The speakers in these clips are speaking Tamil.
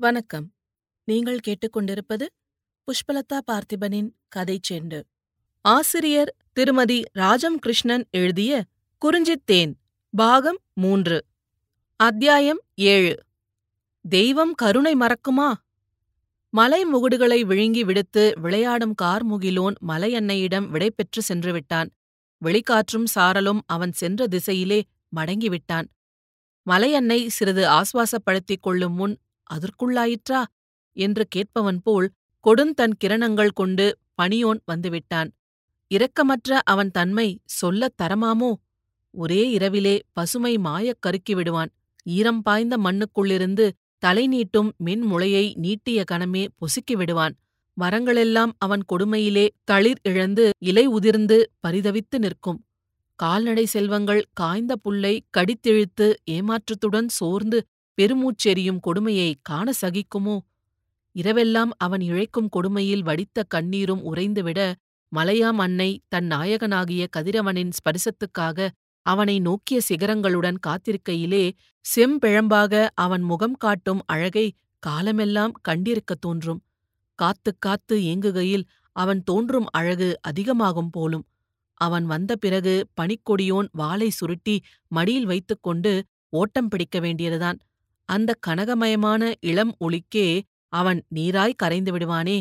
வணக்கம். நீங்கள் கேட்டுக்கொண்டிருப்பது புஷ்பலதா பார்த்திபனின் கதை செண்டு. ஆசிரியர் திருமதி ராஜம் கிருஷ்ணன் எழுதிய குறிஞ்சித்தேன் பாகம் மூன்று அத்தியாயம் ஏழு. தெய்வம் கருணை மறக்குமா? மலை முகுடுகளை விழுங்கி விடுத்து விளையாடும் கார்முகிலோன் மலையன்னையிடம் விடைபெற்று சென்று விட்டான். வெளிக்காற்றும் சாரலும் அவன் சென்ற திசையிலே மடங்கிவிட்டான் மலையன்னை சிறிது ஆஸ்வாசப்படுத்திக் கொள்ளும் முன் அதற்குள்ளாயிற்றா? என்று கேட்பவன் போல் கொடுந்தன் கிரணங்கள் கொண்டு பணியோன் வந்துவிட்டான். இரக்கமற்ற அவன் தன்மை சொல்லத் தரமாமோ? ஒரே இரவிலே பசுமை மாயக் கருக்கி விடுவான். ஈரம் பாய்ந்த மண்ணுக்குள்ளிருந்து தலை நீட்டும் மென்முளையை நீட்டிய கணமே பொசுக்கி விடுவான். மரங்களெல்லாம் அவன் கொடுமையிலே தளிர் இழந்து இலை உதிர்ந்து பரிதவித்து நிற்கும். கால்நடை செல்வங்கள் காய்ந்த புல்லை கடித்திழுத்து ஏமாற்றத்துடன் சோர்ந்து பெருமூச்செறியும் கொடுமையை காண சகிக்குமோ? இரவெல்லாம் அவன் இழைக்கும் கொடுமையில் வடித்த கண்ணீரும் உறைந்துவிட மலையாம் அன்னை தன் நாயகனாகிய கதிரவனின் ஸ்பரிசத்துக்காக அவனை நோக்கிய சிகரங்களுடன் காத்திருக்கையிலே செம்பிழம்பாக அவன் முகம் காட்டும் அழகை காலமெல்லாம் கண்டிருக்கத் தோன்றும். காத்துக் காத்து ஏங்குகையில் அவன் தோன்றும் அழகு அதிகமாகும் போலும். அவன் வந்த பிறகு பனிக்கொடியோன் வாளை சுருட்டி மடியில் வைத்துக்கொண்டு ஓட்டம் பிடிக்க வேண்டியதுதான். அந்த கனகமயமான இளம் ஒளிக்கே அவன் நீராய் கரைந்து விடுவானே.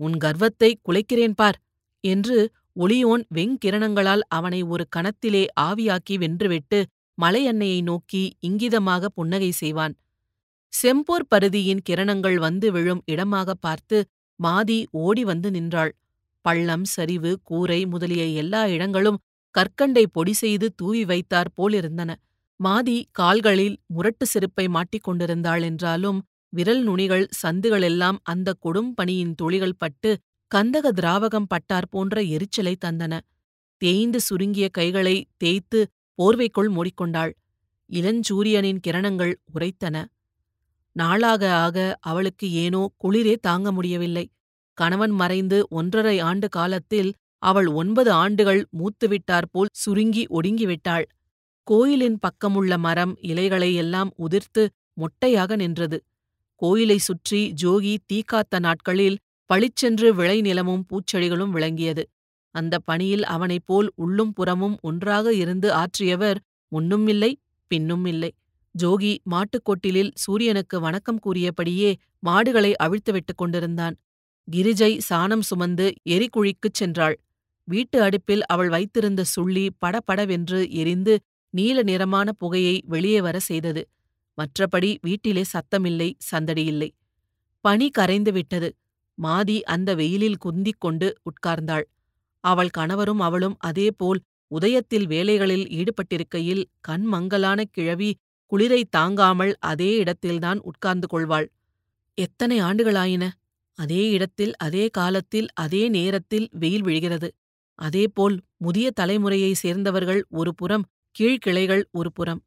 உன் கர்வத்தை குலைக்கிறேன் பார் என்று ஒளியோன் வெங்கிரணங்களால் அவனை ஒரு கணத்திலே ஆவியாக்கி வென்றுவிட்டு மலையன்னையை நோக்கி இங்கிதமாக புன்னகை செய்வான். செம்போர் பருதியின் கிரணங்கள் வந்து விழும் இடமாக பார்த்து மாதி ஓடி வந்து நின்றாள். பள்ளம் சரிவு கூரை முதலிய எல்லா இடங்களும் கற்கண்டை பொடி செய்து தூவி வைத்தாற் போலிருந்தன. மாதி கால்களில் முரட்டு செருப்பை மாட்டிக்கொண்டிருந்தாள் என்றாலும் விரல் நுனிகள் சந்துகளெல்லாம் அந்த கொடும்பனியின் துளிகள் பட்டு கந்தக திராவகம் பட்டார் போன்ற எரிச்சலை தந்தன. தேய்ந்து சுருங்கிய கைகளை தேய்த்து போர்வைக்குள் மூடிக்கொண்டாள். இளஞ்சூரியனின் கிரணங்கள் உரைத்தன நாளாக ஆக அவளுக்கு ஏனோ குளிரே தாங்க முடியவில்லை. கணவன் மறைந்து ஒன்றரை ஆண்டு காலத்தில் அவள் ஒன்பது ஆண்டுகள் மூத்துவிட்டாற்போல் சுருங்கி ஒடுங்கிவிட்டாள் கோயிலின் பக்கமுள்ள மரம் இலைகளை எல்லாம் உதிர்த்து மொட்டையாக நின்றது. கோயிலை சுற்றி ஜோகி தீக்காத்த நாட்களில் பளிச்சென்று விளைநிலமும் பூச்செடிகளும் விளங்கியது. அந்த பணியில் அவனைப் போல் உள்ளும் புறமும் ஒன்றாக இருந்து ஆற்றியவர் முன்னும் இல்லை பின்னும் இல்லை. ஜோகி மாட்டுக்கொட்டிலில் சூரியனுக்கு வணக்கம் கூறியபடியே மாடுகளை அவிழ்த்துவிட்டுக் கொண்டிருந்தான். கிரிஜை சாணம் சுமந்து எரிகுழிக்குச் சென்றாள். வீட்டு அடுப்பில் அவள் வைத்திருந்த சுள்ளி படபடவென்று எரிந்து நீல நிறமான புகையை வெளியே வர செய்தது. மற்றபடி வீட்டிலே சத்தமில்லை சந்தடியில்லை. பனி கரைந்து விட்டது. மாதி அந்த வெயிலில் குந்திக் கொண்டு உட்கார்ந்தாள். அவள் கணவரும் அவளும் அதேபோல் உதயத்தில் வேலைகளில் ஈடுபட்டிருக்கையில் கண்மங்கலான கிழவி குளிரை தாங்காமல் அதே இடத்தில்தான் உட்கார்ந்து கொள்வாள். எத்தனை ஆண்டுகளாயின? அதே இடத்தில் அதே காலத்தில் அதே நேரத்தில் வெயில் விழுகிறது. அதேபோல் முதிய தலைமுறையை சேர்ந்தவர்கள் ஒரு புறம் கீழ்கிளைகள் ஒரு புறம்.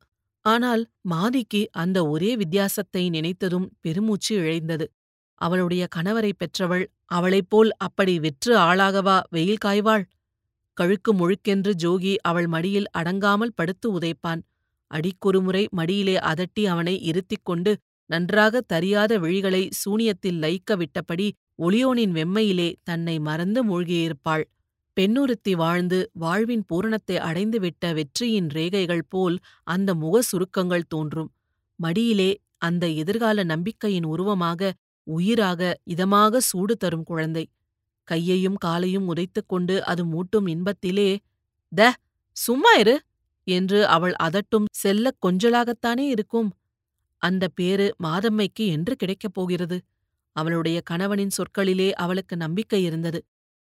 ஆனால் மாதிக்கு அந்த ஒரே வித்தியாசத்தை நினைத்ததும் பெருமூச்சு இழைந்தது. அவளுடைய கணவரை பெற்றவள் அவளைப்போல் அப்படி வெற்று ஆளாகவா வெயில் காய்வாள்? கழுக்கு முழுக்கென்று ஜோகி அவள் மடியில் அடங்காமல் படுத்து உதைப்பான். அடிக்கொருமுறை மடியிலே அதட்டி அவனை இருத்திக் கொண்டு நன்றாக தரியாத விழிகளை சூனியத்தில் லயிக்க விட்டபடி ஒளியோனின் வெம்மையிலே தன்னை மறந்து மூழ்கியிருப்பாள். பெண்ணுறுத்தி வாழ்ந்து வாழ்வின் பூரணத்தை அடைந்துவிட்ட வெற்றியின் ரேகைகள் போல் அந்த முக சுருக்கங்கள் தோன்றும். மடியிலே அந்த எதிர்கால நம்பிக்கையின் உருவமாக உயிராக இதமாக சூடு தரும் குழந்தை. கையையும் காலையும் உதைத்துக் கொண்டு அது மூட்டும் இன்பத்திலே த சும்மா இரு! என்று அவள் அதட்டும் செல்லக் கொஞ்சலாகத்தானே இருக்கும். அந்த பேரு மாதம்மைக்கு என்று கிடைக்கப் போகிறது. அவளுடைய கணவனின் சொற்களிலே அவளுக்கு நம்பிக்கை இருந்தது.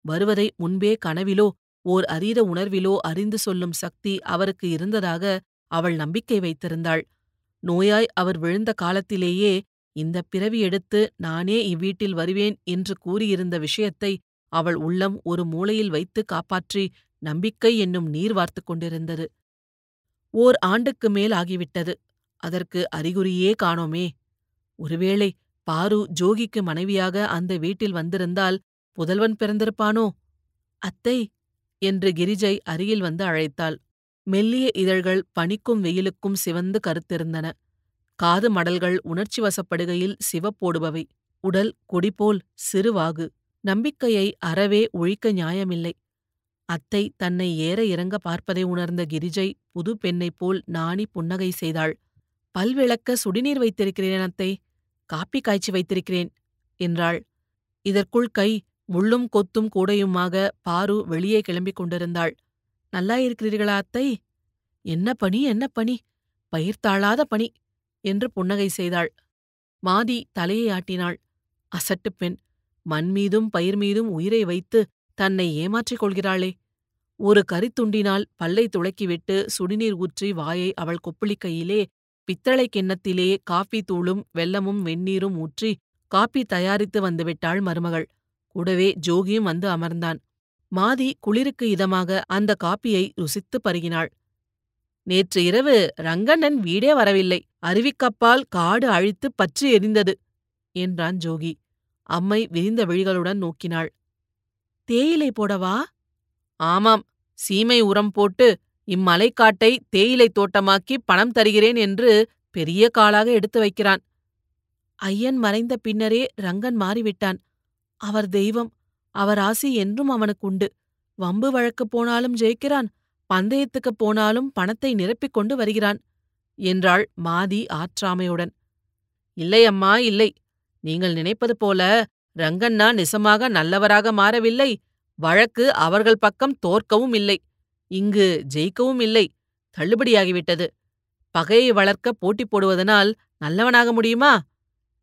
வருவதை முன்பே கனவிலோ ஓர் அரீத உணர்விலோ அறிந்து சொல்லும் சக்தி அவருக்கு இருந்ததாக அவள் நம்பிக்கை வைத்திருந்தாள். நோயாய் அவர் விழுந்த காலத்திலேயே இந்த பிறவி எடுத்து நானே இவ்வீட்டில் வருவேன் என்று கூறியிருந்த விஷயத்தை அவள் உள்ளம் ஒரு மூலையில் வைத்து காப்பாற்றி நம்பிக்கை என்னும் நீர் வார்த்துக் கொண்டிருந்தது. ஓர் ஆண்டுக்கு மேல் ஆகிவிட்டது. அதற்கு அறிகுறியே காணோமே. ஒருவேளை பாரு ஜோகிக்கு மனைவியாக அந்த வீட்டில் வந்திருந்தால் புதல்வன் பிறந்திருப்பானோ? அத்தை என்று கிரிஜை அருகில் வந்து அழைத்தாள். மெல்லிய இதழ்கள் பனிக்கும் வெயிலுக்கும் சிவந்து கருத்திருந்தன. காது மடல்கள் உணர்ச்சி வசப்படுகையில் சிவப்போடுபவை. உடல் கொடிபோல் சிறுவாகு. நம்பிக்கையை அறவே ஒழிக்க நியாயமில்லை. அத்தை தன்னை ஏற இறங்க பார்ப்பதை உணர்ந்த கிரிஜை புது பெண்ணைப் போல் நாணி புன்னகை செய்தாள். பல்விளக்க சுடிநீர் வைத்திருக்கிறேன் அத்தை. காப்பி காய்ச்சி வைத்திருக்கிறேன் என்றாள். இதற்குள் கை முள்ளும் கொத்தும் கூடையுமாக பாரு வெளியே கிளம்பிக் கொண்டிருந்தாள். நல்லாயிருக்கிறீர்களா அத்தை? என்ன பணி என்ன பணி? பயிர்த்தாளாத பணி என்று புன்னகை செய்தாள். மாதி தலையை ஆட்டினாள். அசட்டுப் பெண் மண் மீதும் பயிர் மீதும் உயிரை வைத்து தன்னை ஏமாற்றிக் கொள்கிறாளே. ஒரு கரித்துண்டினால் பல்லை துளக்கிவிட்டு சுடிநீர் ஊற்றி வாயை அவள் கொப்புளிக்கையிலே பித்தளை கிண்ணத்திலே காஃபி தூளும் வெல்லமும் வெந்நீரும் ஊற்றி காப்பி தயாரித்து வந்துவிட்டாள் மருமகள். கூடவே ஜோகியும் வந்து அமர்ந்தான். மாதி குளிருக்கு இதமாக அந்த காப்பியை ருசித்துப் பருகினாள். நேற்று இரவு ரங்கண்ணன் வீடே வரவில்லை. அருவிக்கப்பால் காடு அழித்து பற்றி எரிந்தது என்றான் ஜோகி. அம்மை விரிந்த விழிகளுடன் நோக்கினாள். தேயிலை போடவா? ஆமாம். சீமை உரம் போட்டு இம்மலைக்காட்டை தேயிலை தோட்டமாக்கி பணம் தருகிறேன் என்று பெரிய காலாக எடுத்து வைக்கிறான். ஐயன் மறைந்த பின்னரே ரங்கன் மாறிவிட்டான். அவர் தெய்வம். அவர் ஆசி என்றும் அவனுக்குண்டு வம்பு வழக்கு போனாலும் ஜெயிக்கிறான். பந்தயத்துக்குப் போனாலும் பணத்தை நிரப்பிக் கொண்டு வருகிறான். என்றாள் மாதி ஆற்றாமையுடன். இல்லை அம்மா இல்லை. நீங்கள் நினைப்பது போல ரங்கண்ணா நிசமாக நல்லவராக மாறவில்லை. வழக்கு அவர்கள் பக்கம் தோற்கவும் இல்லை. இங்கு ஜெயிக்கவும் இல்லை. தள்ளுபடியாகிவிட்டது. பகையை வளர்க்க போட்டி போடுவதனால் நல்லவனாக முடியுமா?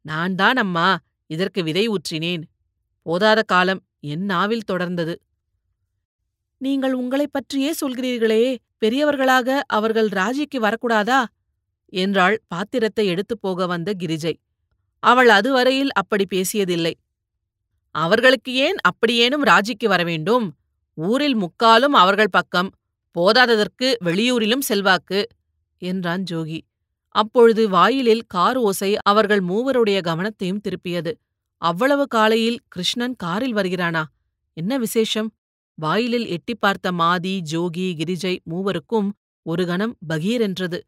நான் தான் அம்மா. இதற்கு விதை ஊற்றினேன். போதாத காலம் என் நாவில் தொடர்ந்தது. நீங்கள் உங்களைப் பற்றியே சொல்கிறீர்களே பெரியவர்களாக அவர்கள் ராஜிக்கு வரக்கூடாதா? என்றாள் பாத்திரத்தை எடுத்துப் போக வந்த கிரிஜை. அவள் அதுவரையில் அப்படி பேசியதில்லை. அவர்களுக்கு ஏன் அப்படியேனும் ராஜிக்கு வரவேண்டும் ஊரில் முக்காலும் அவர்கள் பக்கம் போதாததற்கு வெளியூரிலும் செல்வாக்கு என்றான் ஜோகி. அப்பொழுது வாயிலில் கார் ஓசை அவர்கள் மூவருடைய கவனத்தையும் திருப்பியது. அவ்வளவு காலையில் கிருஷ்ணன் காரில் வருகிறானா? என்ன விசேஷம்? வாயிலில் எட்டிப் பார்த்த மாதி ஜோகி கிரிஜை மூவருக்கும் ஒரு கணம் பகீரென்றது.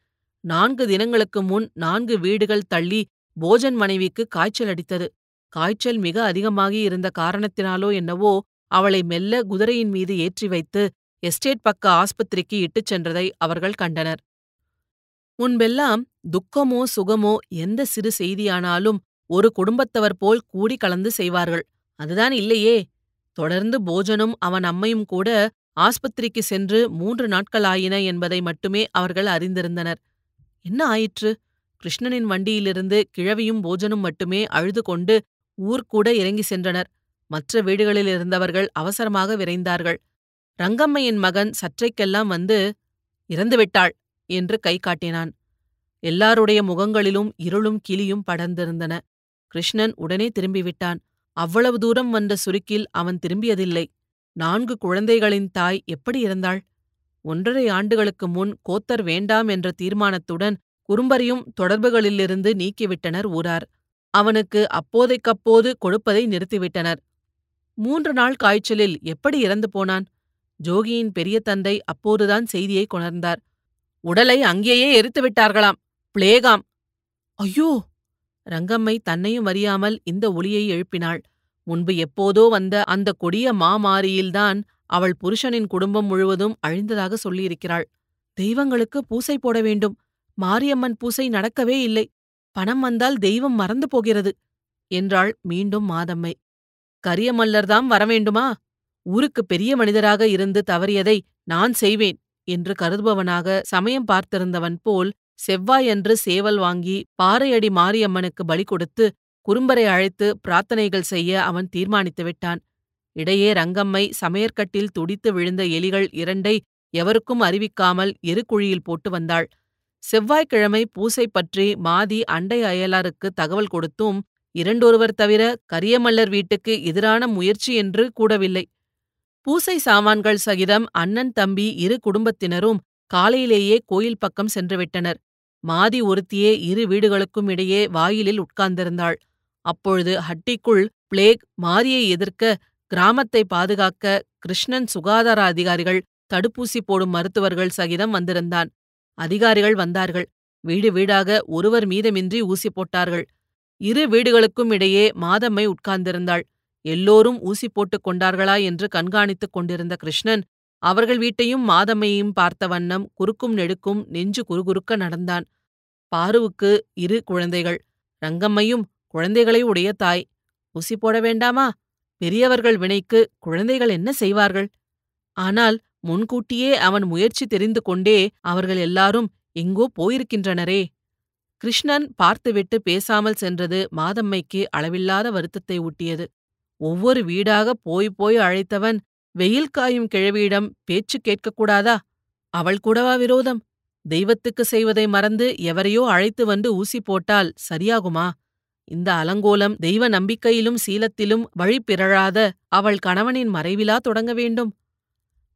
நான்கு தினங்களுக்கு முன் நான்கு வீடுகள் தள்ளி போஜன் மனைவிக்கு காய்ச்சல் அடித்தது. காய்ச்சல் மிக அதிகமாகி இருந்த காரணத்தினாலோ என்னவோ அவளை மெல்ல குதிரையின் மீது ஏற்றி வைத்து எஸ்டேட் பக்க ஆஸ்பத்திரிக்கு இட்டுச் சென்றதை அவர்கள் கண்டனர். முன்பெல்லாம் துக்கமோ சுகமோ எந்த சிறு செய்தியானாலும் ஒரு குடும்பத்தவர் போல் கூடி கலந்து செய்வார்கள். அதுதான் இல்லையே. தொடர்ந்து போஜனும் அவன் அம்மையும் கூட ஆஸ்பத்திரிக்கு சென்று மூன்று நாட்களாயின என்பதை மட்டுமே அவர்கள் அறிந்திருந்தனர். என்ன ஆயிற்று? கிருஷ்ணனின் வண்டியிலிருந்து கிழவியும் போஜனும் மட்டுமே அழுது கொண்டு ஊர்கூட இறங்கி சென்றனர். மற்ற வீடுகளில் இருந்தவர்கள் அவசரமாக விரைந்தார்கள். ரங்கம்மையின் மகன் சற்றைக்கெல்லாம் வந்து இறந்துவிட்டாள் என்று கை காட்டினான். எல்லாருடைய முகங்களிலும் இருளும் கிளியும் படர்ந்திருந்தன. கிருஷ்ணன் உடனே திரும்பிவிட்டான். அவ்வளவு தூரம் வந்த சுருக்கில் அவன் திரும்பியதில்லை. நான்கு குழந்தைகளின் தாய் எப்படி இருந்தாள்? ஒன்றரை ஆண்டுகளுக்கு முன் கோத்தர் வேண்டாம் என்ற தீர்மானத்துடன் குறும்பரையும் தொடர்புகளிலிருந்து நீக்கிவிட்டனர் ஊரார். அவனுக்கு அப்போதைக்கப்போது கொடுப்பதை நிறுத்திவிட்டனர். மூன்று நாள் காய்ச்சலில் எப்படி இறந்து போனான்? ஜோகியின் பெரிய தந்தை அப்போதுதான் செய்தியை கொணர்ந்தார். உடலை அங்கேயே எரித்து விட்டார்களாம் பிளேகாம். ஐயோ! ரங்கம்மை தன்னையும் அறியாமல் இந்த ஒளியை எழுப்பினாள். முன்பு எப்போதோ வந்த அந்த கொடிய மாமாரியில்தான் அவள் புருஷனின் குடும்பம் முழுவதும் அழிந்ததாக சொல்லியிருக்கிறாள். தெய்வங்களுக்கு பூசை போட வேண்டும். மாரியம்மன் பூசை நடக்கவே இல்லை. பணம் வந்தால் தெய்வம் மறந்து போகிறது என்றாள் மீண்டும் மாதம்மை. கரியமல்லர்தாம் வரவேண்டுமா ஊருக்கு பெரிய மனிதராக இருந்து தவறியதை நான் செய்வேன் என்று கருதுபவனாக சமயம் பார்த்திருந்தவன் போல் செவ்வாயன்று சேவல் வாங்கி பாறையடி மாரியம்மனுக்கு பலி கொடுத்து குறும்பரை அழைத்து பிரார்த்தனைகள் செய்ய அவன் தீர்மானித்து விட்டான். இடையே ரங்கம்மை சமையற்கட்டில் துடித்து விழுந்த எலிகள் இரண்டை எவருக்கும் அறிவிக்காமல் எருக்குழியில் போட்டு வந்தாள். செவ்வாய்க்கிழமை பூசை பற்றி மாதி அண்டை அயலாருக்கு தகவல் கொடுத்தும் இரண்டொருவர் தவிர கரியமல்லர் வீட்டுக்கு எதிரான முயற்சி என்று கூடவில்லை. பூசை சாமான்கள் சகிதம் அண்ணன் தம்பி இரு குடும்பத்தினரும் காலையிலேயே கோயில் பக்கம் சென்றுவிட்டனர் மாதி ஒருத்தியே இரு வீடுகளுக்கும் இடையே வாயிலில் உட்கார்ந்திருந்தாள். அப்பொழுது ஹட்டிக்குள் பிளேக் மாரியை எதிர்க்க கிராமத்தை பாதுகாக்க கிருஷ்ணன் சுகாதார அதிகாரிகள் தடுப்பூசி போடும் மருத்துவர்கள் சகிதம் வந்திருந்தான். அதிகாரிகள் வந்தார்கள். வீடு வீடாக ஒருவர் மீதமின்றி ஊசி போட்டார்கள். இரு வீடுகளுக்கும் இடையே மாதம்மை உட்கார்ந்திருந்தாள். எல்லோரும் ஊசி போட்டுக் கொண்டார்களா என்று கண்காணித்துக் கொண்டிருந்த கிருஷ்ணன் அவர்கள் வீட்டையும் மாதம்மையையும் பார்த்த வண்ணம் குறுக்கும் நெடுக்கும் நெஞ்சு குறுகுறுக்க நடந்தான். பாருவுக்கு இரு குழந்தைகள் ரங்கம்மையும் குழந்தைகளை உடைய தாய். ஊசி போட வேண்டாமா? பெரியவர்கள் வினைக்கு குழந்தைகள் என்ன செய்வார்கள்? ஆனால் முன்கூட்டியே அவன் முயற்சி தெரிந்து கொண்டே அவர்கள் எல்லாரும் எங்கோ போயிருக்கின்றனரே. கிருஷ்ணன் பார்த்துவிட்டு பேசாமல் சென்றது மாதம்மைக்கு அளவில்லாத வருத்தத்தை ஊட்டியது. ஒவ்வொரு வீடாக போய் போய் அழைத்தவன் வெயில் காயும் கிழவியிடம் பேச்சு கேட்கக்கூடாதா? அவள் கூடவா விரோதம்? தெய்வத்துக்கு செய்வதை மறந்து எவரையோ அழைத்து வந்து ஊசி போட்டால் சரியாகுமா? இந்த அலங்கோலம் தெய்வ நம்பிக்கையிலும் சீலத்திலும் வழி பிறழாத அவள் கணவனின் மறைவிலா தொடங்க வேண்டும்?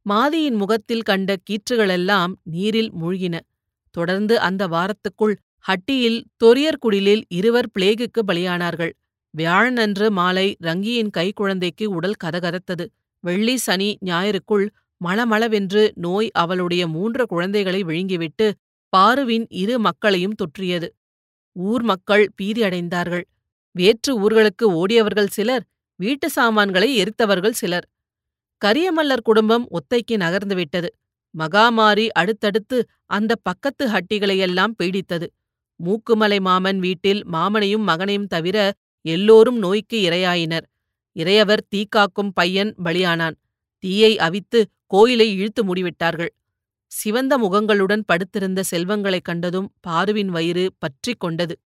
மாதியின் முகத்தில் கண்ட கீற்றுகளெல்லாம் நீரில் மூழ்கின. தொடர்ந்து அந்த வாரத்துக்குள் ஹட்டியில் தொரியர்குடிலில் இருவர் பிளேகுக்கு பலியானார்கள். வியாழனன்று மாலை ரங்கியின் கைக்குழந்தைக்கு உடல் கதகதத்தது. வெள்ளி சனி ஞாயிறுக்குள் மளமளவென்று நோய் அவளுடைய மூன்று குழந்தைகளை விழுங்கிவிட்டு பாருவின் இரு மக்களையும் தொற்றியது. ஊர் மக்கள் பீதியடைந்தார்கள் வேற்று ஊர்களுக்கு ஓடியவர்கள் சிலர் வீட்டு சாமான்களை எரித்தவர்கள் சிலர். கரியமல்லர் குடும்பம் ஒத்தைக்கு நகர்ந்துவிட்டது மகாமாரி அடுத்தடுத்து அந்த பக்கத்து ஹட்டிகளையெல்லாம் பீடித்தது. மூக்குமலை மாமன் வீட்டில் மாமனையும் மகனையும் தவிர எல்லோரும் நோய்க்கு இரையாயினர். இறையவர் தீக்காக்கும் பையன் பலியானான். தீயை அவித்து கோயிலை இழுத்து மூடிவிட்டார்கள். சிவந்த முகங்களுடன் படுத்திருந்த செல்வங்களைக் கண்டதும் பாருவின் வயிறு பற்றிக் கொண்டது.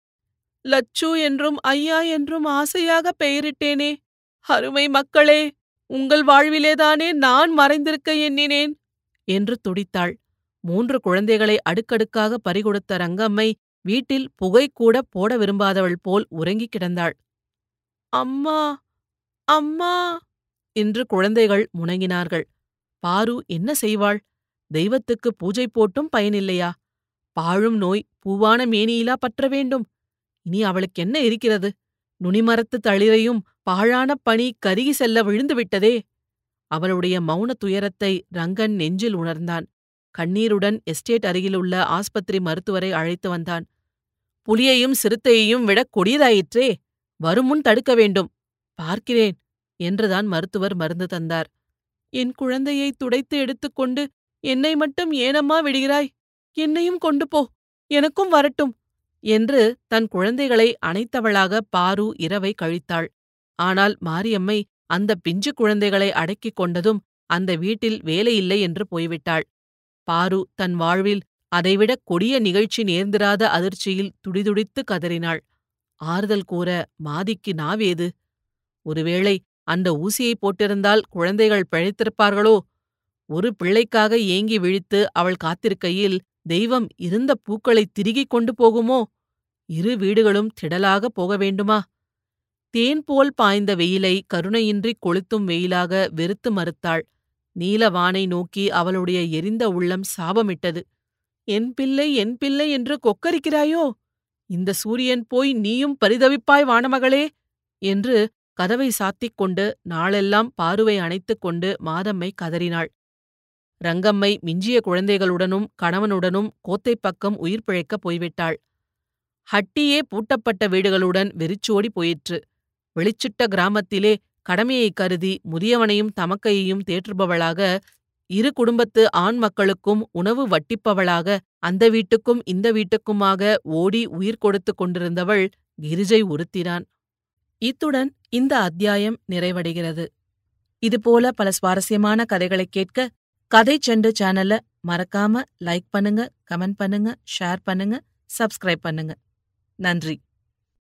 லச்சு என்றும் ஐயா என்றும் ஆசையாக பெயரிட்டேனே. அருமை மக்களே உங்கள் வாழ்விலேதானே நான் மறைந்திருக்க எண்ணினேன்? என்று துடித்தாள். மூன்று குழந்தைகளை அடுக்கடுக்காக பறிகொடுத்த ரங்கம்மை வீட்டில் புகை கூட போட விரும்பாதவள் போல் உறங்கிக் கிடந்தாள். அம்மா அம்மா! என்று குழந்தைகள் முணங்கினார்கள். பாரு என்ன செய்வாள்? தெய்வத்துக்கு பூஜை போட்டும் பயனில்லையா? பாழும் நோய் பூவான மேனியிலா பற்ற வேண்டும். இனி அவளுக்கு என்ன இருக்கிறது? நுனிமரத்து தளிரையும் பாழான பனி கருகி செல்ல விழுந்து விட்டதே! அவளுடைய மௌன துயரத்தை ரங்கன் நெஞ்சில் உணர்ந்தான். கண்ணீருடன் எஸ்டேட் அருகிலுள்ள ஆஸ்பத்திரி மருத்துவரை அழைத்து வந்தான். புலியையும் சிறுத்தையையும் விட கொடியதாயிற்றே! வருமுன் தடுக்க வேண்டும்! பார்க்கிறேன் என்றுதான் மருத்துவர் மருந்து தந்தார். என் குழந்தையை துடைத்து எடுத்துக்கொண்டு என்னை மட்டும் ஏனம்மா விடுகிறாய்? என்னையும் கொண்டு போ எனக்கும் வரட்டும் என்று தன் குழந்தைகளை அணைத்தவளாக பாரு இரவை கழித்தாள். ஆனால் மாரியம்மை அந்த பிஞ்சு குழந்தைகளை அடக்கிக் கொண்டதும் அந்த வீட்டில் வேலையில்லை என்று போய்விட்டாள். பாரு தன் வாழ்வில் அதைவிட கொடிய நிகழ்ச்சி நேர்ந்திராத அதிர்ச்சியில் துடிதுடித்து கதறினாள். ஆறுதல் கூற மாதிக்கு நாவேது? ஒருவேளை அந்த ஊசியை போட்டிருந்தால் குழந்தைகள் பிழைத்திருப்பார்களோ? ஒரு பிள்ளைக்காக ஏங்கி விழித்து அவள் காத்திருக்கையில் தெய்வம் இருந்த பூக்களை திருகிக் கொண்டு போகுமோ? இரு வீடுகளும் திடலாக போக வேண்டுமா? தேன் போல் பாய்ந்த வெயிலை கருணையின்றி கொளுத்தும் வெயிலாக வெறுத்து மறுத்தாள். நீலவானை நோக்கி அவளுடைய எரிந்த உள்ளம் சாபமிட்டது. என் பிள்ளை என் பிள்ளை என்று கொக்கரிக்கிறாயோ? இந்த சூரியன் போய் நீயும் பரிதவிப்பாய் வானமகளே! என்று கதவை சாத்திக் கொண்டு நாளெல்லாம் பாருவை அணைத்துக் கொண்டு மாதம்மை கதறினாள். ரங்கம்மை மிஞ்சிய குழந்தைகளுடனும் கணவனுடனும் கோத்தைப் பக்கம் உயிர் பிழைக்கப் போய்விட்டாள். ஹட்டியே பூட்டப்பட்ட வீடுகளுடன் வெறிச்சோடி போயிற்று. வெளிச்சிட்ட கிராமத்திலே கடமையைக் கருதி முதியவனையும் தமக்கையையும் தேற்றுபவளாக இரு குடும்பத்து ஆண் மக்களுக்கும் உணவு வட்டிப்பவளாக அந்த வீட்டுக்கும் இந்த வீட்டுக்குமாக ஓடி உயிர் கொடுத்து கொண்டிருந்தவள் கிரிஜை உறுத்தினான். இத்துடன் இந்த அத்தியாயம் நிறைவடைகிறது. இதுபோல பல சுவாரஸ்யமான கதைகளைக் கேட்க கதை செண்டு சேனல்ல மறக்காம லைக் பண்ணுங்க கமெண்ட் பண்ணுங்க ஷேர் பண்ணுங்க சப்ஸ்கிரைப் பண்ணுங்க. நன்றி.